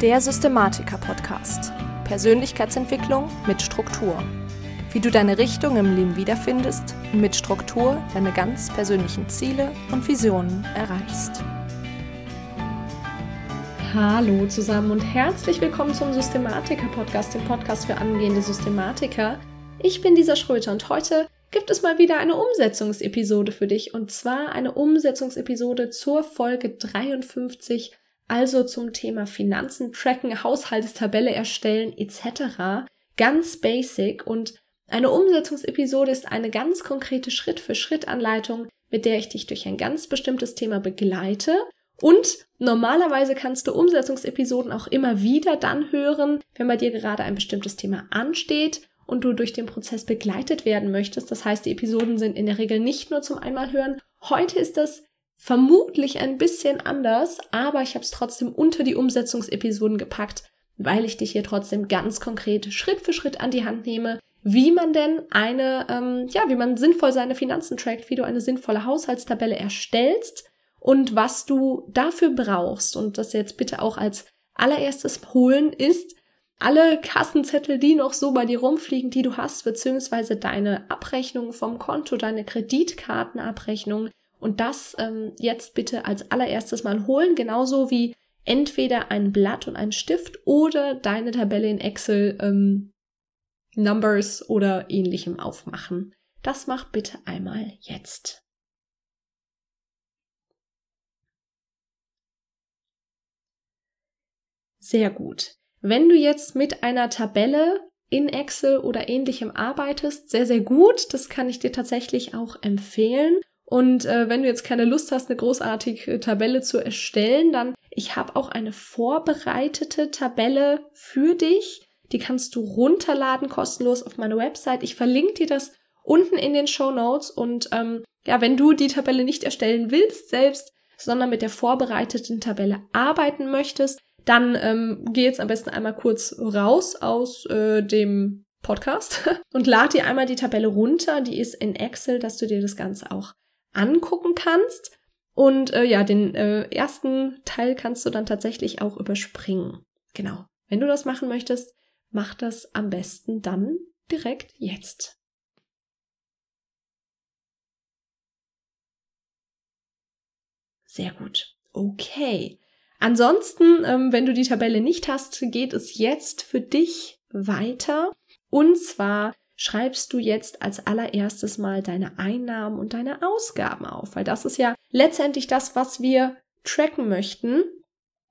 Der Systematiker-Podcast. Persönlichkeitsentwicklung mit Struktur. Wie du deine Richtung im Leben wiederfindest und mit Struktur deine ganz persönlichen Ziele und Visionen erreichst. Hallo zusammen und herzlich willkommen zum Systematiker-Podcast, dem Podcast für angehende Systematiker. Ich bin Lisa Schröter und heute gibt es mal wieder eine Umsetzungsepisode für dich und zwar eine Umsetzungsepisode zur Folge 53 also zum Thema Finanzen tracken, Haushaltstabelle erstellen etc. Ganz basic und eine Umsetzungsepisode ist eine ganz konkrete Schritt-für-Schritt-Anleitung, mit der ich dich durch ein ganz bestimmtes Thema begleite. Und normalerweise kannst du Umsetzungsepisoden auch immer wieder dann hören, wenn bei dir gerade ein bestimmtes Thema ansteht und du durch den Prozess begleitet werden möchtest. Das heißt, die Episoden sind in der Regel nicht nur zum einmal Heute ist das vermutlich ein bisschen anders, aber ich habe es trotzdem unter die Umsetzungsepisoden gepackt, weil ich dich hier trotzdem ganz konkret Schritt für Schritt an die Hand nehme, wie man denn eine, ähm, ja, wie man sinnvoll seine Finanzen trackt, wie du eine sinnvolle Haushaltstabelle erstellst und was du dafür brauchst. Und das jetzt bitte auch als allererstes holen ist, alle Kassenzettel, die noch so bei dir rumfliegen, die du hast, beziehungsweise deine Abrechnungen vom Konto, deine Kreditkartenabrechnung, und das ähm, jetzt bitte als allererstes mal holen, genauso wie entweder ein Blatt und ein Stift oder deine Tabelle in Excel ähm, Numbers oder ähnlichem aufmachen. Das macht bitte einmal jetzt. Sehr gut. Wenn du jetzt mit einer Tabelle in Excel oder ähnlichem arbeitest, sehr, sehr gut. Das kann ich dir tatsächlich auch empfehlen. Und äh, wenn du jetzt keine Lust hast, eine großartige Tabelle zu erstellen, dann ich habe auch eine vorbereitete Tabelle für dich. Die kannst du runterladen kostenlos auf meiner Website. Ich verlinke dir das unten in den Show Notes. Und ähm, ja, wenn du die Tabelle nicht erstellen willst selbst, sondern mit der vorbereiteten Tabelle arbeiten möchtest, dann ähm, geh jetzt am besten einmal kurz raus aus äh, dem Podcast und lad dir einmal die Tabelle runter. Die ist in Excel, dass du dir das Ganze auch angucken kannst. Und äh, ja, den äh, ersten Teil kannst du dann tatsächlich auch überspringen. Genau. Wenn du das machen möchtest, mach das am besten dann direkt jetzt. Sehr gut. Okay. Ansonsten, ähm, wenn du die Tabelle nicht hast, geht es jetzt für dich weiter. Und zwar schreibst du jetzt als allererstes mal deine Einnahmen und deine Ausgaben auf, weil das ist ja letztendlich das, was wir tracken möchten.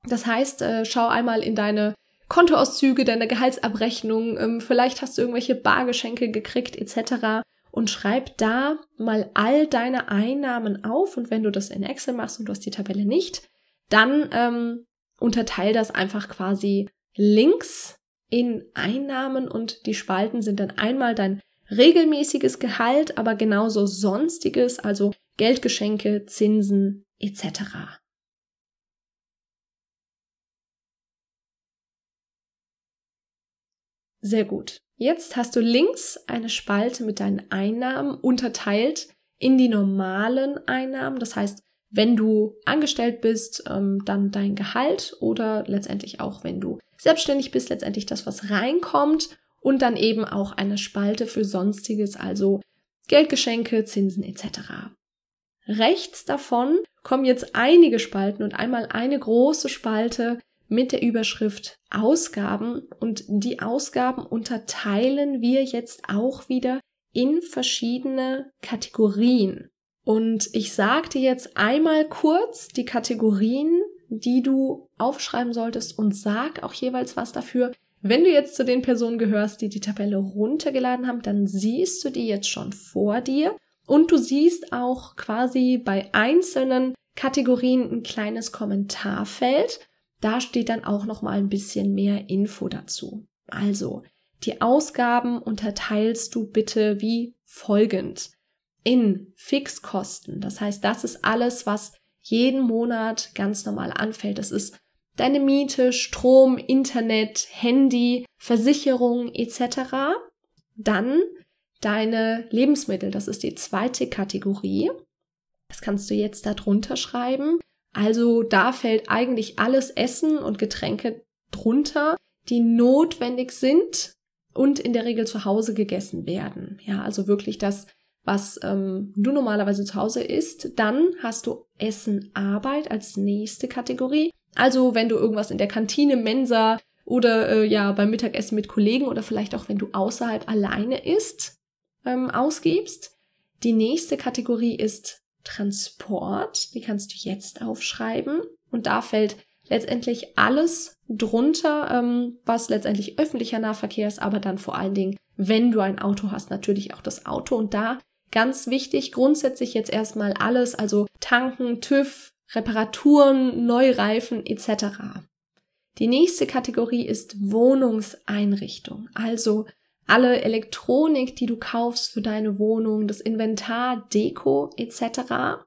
Das heißt, äh, schau einmal in deine Kontoauszüge, deine Gehaltsabrechnung, ähm, vielleicht hast du irgendwelche Bargeschenke gekriegt etc. und schreib da mal all deine Einnahmen auf und wenn du das in Excel machst und du hast die Tabelle nicht, dann ähm, unterteil das einfach quasi links in Einnahmen und die Spalten sind dann einmal dein regelmäßiges Gehalt, aber genauso sonstiges, also Geldgeschenke, Zinsen etc. Sehr gut. Jetzt hast du links eine Spalte mit deinen Einnahmen unterteilt in die normalen Einnahmen. Das heißt, wenn du angestellt bist, ähm, dann dein Gehalt oder letztendlich auch, wenn du selbstständig bist, letztendlich das, was reinkommt und dann eben auch eine Spalte für Sonstiges, also Geldgeschenke, Zinsen etc. Rechts davon kommen jetzt einige Spalten und einmal eine große Spalte mit der Überschrift Ausgaben und die Ausgaben unterteilen wir jetzt auch wieder in verschiedene Kategorien. Und ich sage dir jetzt einmal kurz die Kategorien, die du aufschreiben solltest und sag auch jeweils was dafür. Wenn du jetzt zu den Personen gehörst, die die Tabelle runtergeladen haben, dann siehst du die jetzt schon vor dir und du siehst auch quasi bei einzelnen Kategorien ein kleines Kommentarfeld. Da steht dann auch noch mal ein bisschen mehr Info dazu. Also, die Ausgaben unterteilst du bitte wie folgend in Fixkosten. Das heißt, das ist alles, was jeden Monat ganz normal anfällt. Das ist deine Miete, Strom, Internet, Handy, Versicherung etc. Dann deine Lebensmittel, das ist die zweite Kategorie. Das kannst du jetzt darunter schreiben. Also da fällt eigentlich alles Essen und Getränke drunter, die notwendig sind und in der Regel zu Hause gegessen werden. Ja, also wirklich das, was ähm, du normalerweise zu Hause isst. Dann hast du Essen Arbeit als nächste Kategorie. Also wenn du irgendwas in der Kantine, Mensa oder äh, ja beim Mittagessen mit Kollegen oder vielleicht auch wenn du außerhalb alleine isst, ähm, ausgibst. Die nächste Kategorie ist Transport. Die kannst du jetzt aufschreiben. Und da fällt letztendlich alles drunter, ähm, was letztendlich öffentlicher Nahverkehr ist, aber dann vor allen Dingen, wenn du ein Auto hast, natürlich auch das Auto. Und da ganz wichtig, grundsätzlich jetzt erstmal alles, also tanken, TÜV, Reparaturen, Neureifen etc. Die nächste Kategorie ist Wohnungseinrichtung, also alle Elektronik, die du kaufst für deine Wohnung, das Inventar, Deko etc.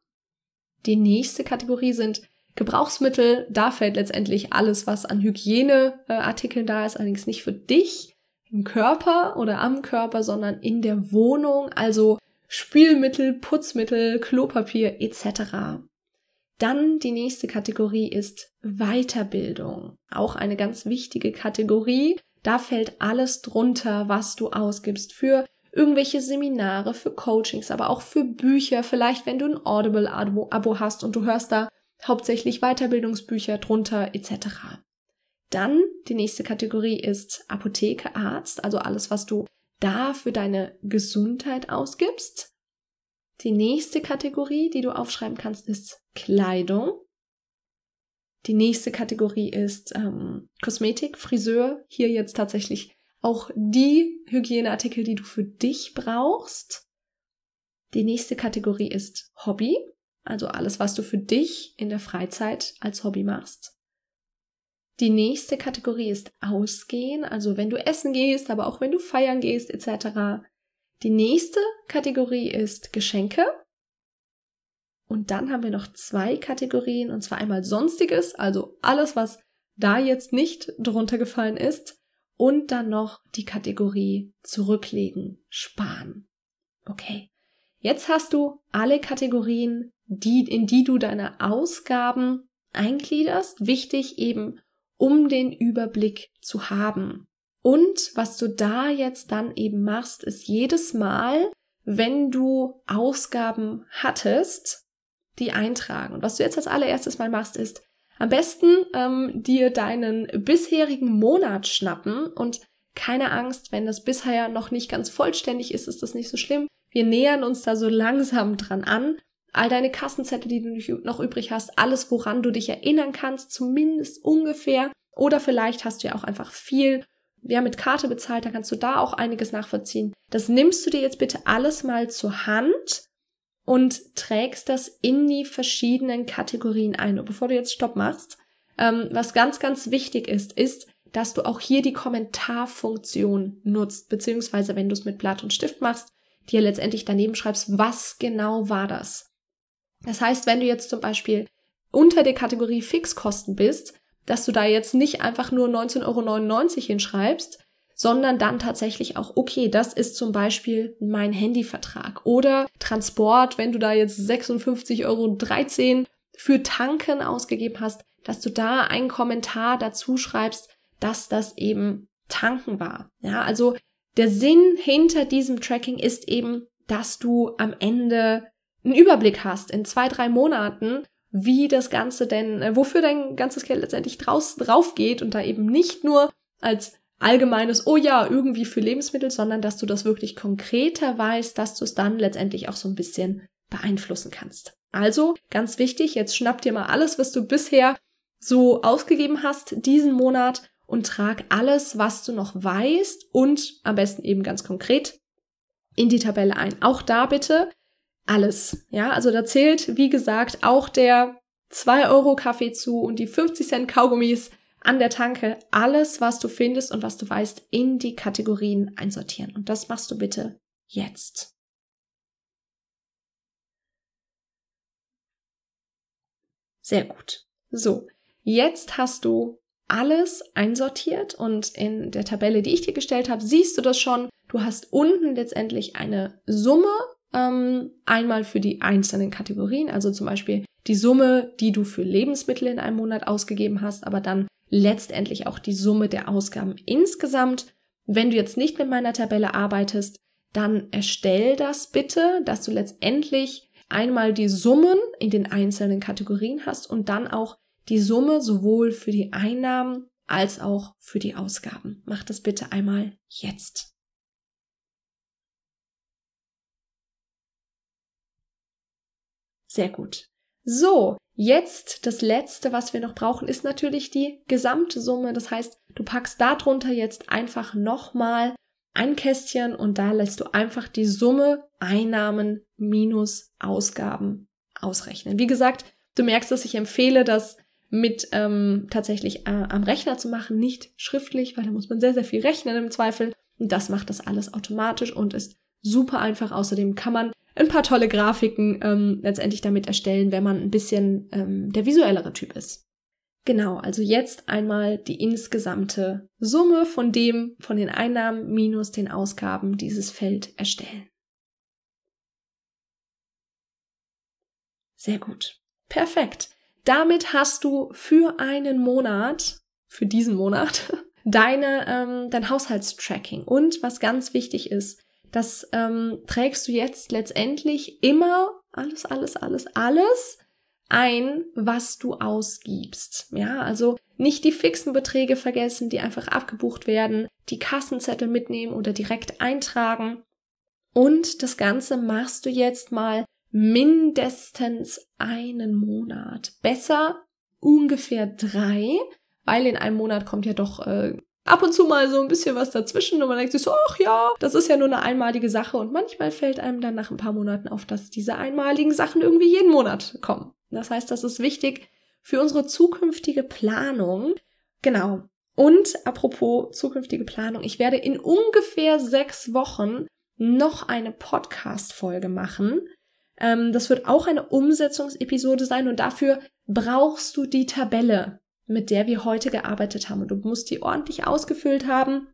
Die nächste Kategorie sind Gebrauchsmittel, da fällt letztendlich alles, was an Hygieneartikeln da ist, allerdings nicht für dich im Körper oder am Körper, sondern in der Wohnung, also Spülmittel, Putzmittel, Klopapier etc. Dann die nächste Kategorie ist Weiterbildung. Auch eine ganz wichtige Kategorie. Da fällt alles drunter, was du ausgibst für irgendwelche Seminare, für Coachings, aber auch für Bücher. Vielleicht, wenn du ein Audible-Abo hast und du hörst da hauptsächlich Weiterbildungsbücher drunter etc. Dann die nächste Kategorie ist Apotheke, Arzt, also alles, was du da für deine Gesundheit ausgibst. Die nächste Kategorie, die du aufschreiben kannst, ist Kleidung. Die nächste Kategorie ist ähm, Kosmetik, Friseur. Hier jetzt tatsächlich auch die Hygieneartikel, die du für dich brauchst. Die nächste Kategorie ist Hobby. Also alles, was du für dich in der Freizeit als Hobby machst. Die nächste Kategorie ist Ausgehen, also wenn du essen gehst, aber auch wenn du feiern gehst etc. Die nächste Kategorie ist Geschenke. Und dann haben wir noch zwei Kategorien, und zwar einmal Sonstiges, also alles, was da jetzt nicht drunter gefallen ist, und dann noch die Kategorie Zurücklegen, Sparen. Okay. Jetzt hast du alle Kategorien die, in die du deine Ausgaben eingliederst. Wichtig eben, um den Überblick zu haben. Und was du da jetzt dann eben machst, ist jedes Mal, wenn du Ausgaben hattest, die eintragen. Und was du jetzt als allererstes mal machst, ist am besten ähm, dir deinen bisherigen Monat schnappen und keine Angst, wenn das bisher noch nicht ganz vollständig ist, ist das nicht so schlimm. Wir nähern uns da so langsam dran an all deine Kassenzettel, die du noch übrig hast, alles, woran du dich erinnern kannst, zumindest ungefähr. Oder vielleicht hast du ja auch einfach viel, wer mit Karte bezahlt, dann kannst du da auch einiges nachvollziehen. Das nimmst du dir jetzt bitte alles mal zur Hand und trägst das in die verschiedenen Kategorien ein. Und bevor du jetzt Stopp machst, ähm, was ganz, ganz wichtig ist, ist, dass du auch hier die Kommentarfunktion nutzt, beziehungsweise wenn du es mit Blatt und Stift machst, dir letztendlich daneben schreibst, was genau war das? Das heißt, wenn du jetzt zum Beispiel unter der Kategorie Fixkosten bist, dass du da jetzt nicht einfach nur 19,99 Euro hinschreibst, sondern dann tatsächlich auch, okay, das ist zum Beispiel mein Handyvertrag oder Transport, wenn du da jetzt 56,13 Euro für Tanken ausgegeben hast, dass du da einen Kommentar dazu schreibst, dass das eben Tanken war. Ja, also der Sinn hinter diesem Tracking ist eben, dass du am Ende einen Überblick hast in zwei, drei Monaten, wie das Ganze denn, äh, wofür dein ganzes Geld letztendlich draus, drauf geht und da eben nicht nur als allgemeines, oh ja, irgendwie für Lebensmittel, sondern dass du das wirklich konkreter weißt, dass du es dann letztendlich auch so ein bisschen beeinflussen kannst. Also, ganz wichtig, jetzt schnapp dir mal alles, was du bisher so ausgegeben hast, diesen Monat und trag alles, was du noch weißt und am besten eben ganz konkret in die Tabelle ein. Auch da bitte alles. Ja, also da zählt, wie gesagt, auch der 2 Euro Kaffee zu und die 50 Cent Kaugummis an der Tanke. Alles, was du findest und was du weißt, in die Kategorien einsortieren. Und das machst du bitte jetzt. Sehr gut. So, jetzt hast du alles einsortiert und in der Tabelle, die ich dir gestellt habe, siehst du das schon. Du hast unten letztendlich eine Summe ähm, einmal für die einzelnen Kategorien, also zum Beispiel die Summe, die du für Lebensmittel in einem Monat ausgegeben hast, aber dann letztendlich auch die Summe der Ausgaben insgesamt. Wenn du jetzt nicht mit meiner Tabelle arbeitest, dann erstell das bitte, dass du letztendlich einmal die Summen in den einzelnen Kategorien hast und dann auch die Summe sowohl für die Einnahmen als auch für die Ausgaben. Mach das bitte einmal jetzt. Sehr gut. So, jetzt das letzte, was wir noch brauchen, ist natürlich die Gesamtsumme. Das heißt, du packst darunter jetzt einfach nochmal ein Kästchen und da lässt du einfach die Summe Einnahmen minus Ausgaben ausrechnen. Wie gesagt, du merkst, dass ich empfehle, das mit ähm, tatsächlich äh, am Rechner zu machen, nicht schriftlich, weil da muss man sehr, sehr viel rechnen im Zweifel. Und das macht das alles automatisch und ist super einfach. Außerdem kann man ein paar tolle Grafiken ähm, letztendlich damit erstellen, wenn man ein bisschen ähm, der visuellere Typ ist. Genau, also jetzt einmal die insgesamte Summe von dem, von den Einnahmen minus den Ausgaben dieses Feld erstellen. Sehr gut. Perfekt. Damit hast du für einen Monat, für diesen Monat, deine, ähm, dein Haushaltstracking. Und was ganz wichtig ist, das ähm, trägst du jetzt letztendlich immer alles, alles, alles, alles ein, was du ausgibst. Ja, also nicht die fixen Beträge vergessen, die einfach abgebucht werden, die Kassenzettel mitnehmen oder direkt eintragen. Und das Ganze machst du jetzt mal mindestens einen Monat. Besser ungefähr drei, weil in einem Monat kommt ja doch äh, ab und zu mal so ein bisschen was dazwischen und man denkt sich so, ach ja, das ist ja nur eine einmalige Sache und manchmal fällt einem dann nach ein paar Monaten auf, dass diese einmaligen Sachen irgendwie jeden Monat kommen. Das heißt, das ist wichtig für unsere zukünftige Planung. Genau. Und apropos zukünftige Planung, ich werde in ungefähr sechs Wochen noch eine Podcast-Folge machen. Ähm, das wird auch eine Umsetzungsepisode sein und dafür brauchst du die Tabelle mit der wir heute gearbeitet haben. Und du musst die ordentlich ausgefüllt haben.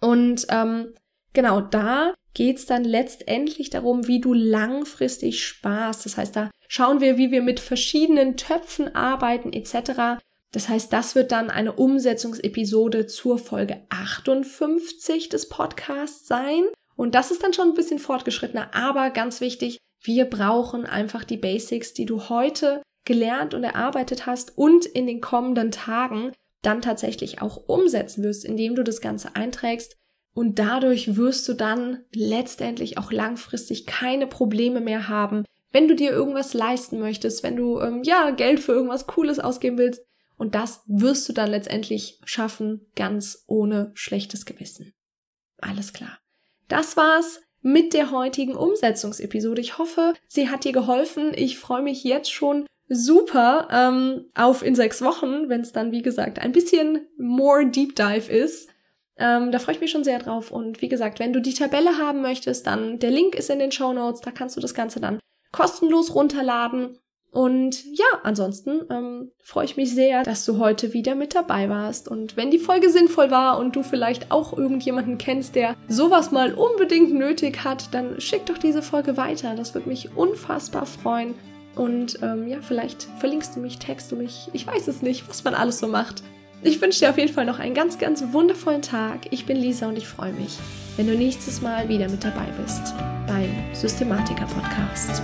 Und ähm, genau da geht's dann letztendlich darum, wie du langfristig sparst. Das heißt, da schauen wir, wie wir mit verschiedenen Töpfen arbeiten etc. Das heißt, das wird dann eine Umsetzungsepisode zur Folge 58 des Podcasts sein. Und das ist dann schon ein bisschen fortgeschrittener, aber ganz wichtig, wir brauchen einfach die Basics, die du heute gelernt und erarbeitet hast und in den kommenden Tagen dann tatsächlich auch umsetzen wirst, indem du das Ganze einträgst. Und dadurch wirst du dann letztendlich auch langfristig keine Probleme mehr haben, wenn du dir irgendwas leisten möchtest, wenn du ähm, ja Geld für irgendwas Cooles ausgeben willst. Und das wirst du dann letztendlich schaffen, ganz ohne schlechtes Gewissen. Alles klar. Das war's mit der heutigen Umsetzungsepisode. Ich hoffe, sie hat dir geholfen. Ich freue mich jetzt schon super ähm, auf in sechs Wochen, wenn es dann, wie gesagt, ein bisschen more Deep Dive ist. Ähm, da freue ich mich schon sehr drauf. Und wie gesagt, wenn du die Tabelle haben möchtest, dann der Link ist in den Show Notes. Da kannst du das Ganze dann kostenlos runterladen. Und ja, ansonsten ähm, freue ich mich sehr, dass du heute wieder mit dabei warst. Und wenn die Folge sinnvoll war und du vielleicht auch irgendjemanden kennst, der sowas mal unbedingt nötig hat, dann schick doch diese Folge weiter. Das würde mich unfassbar freuen. Und ähm, ja, vielleicht verlinkst du mich, text du mich. Ich weiß es nicht, was man alles so macht. Ich wünsche dir auf jeden Fall noch einen ganz, ganz wundervollen Tag. Ich bin Lisa und ich freue mich, wenn du nächstes Mal wieder mit dabei bist beim Systematiker Podcast.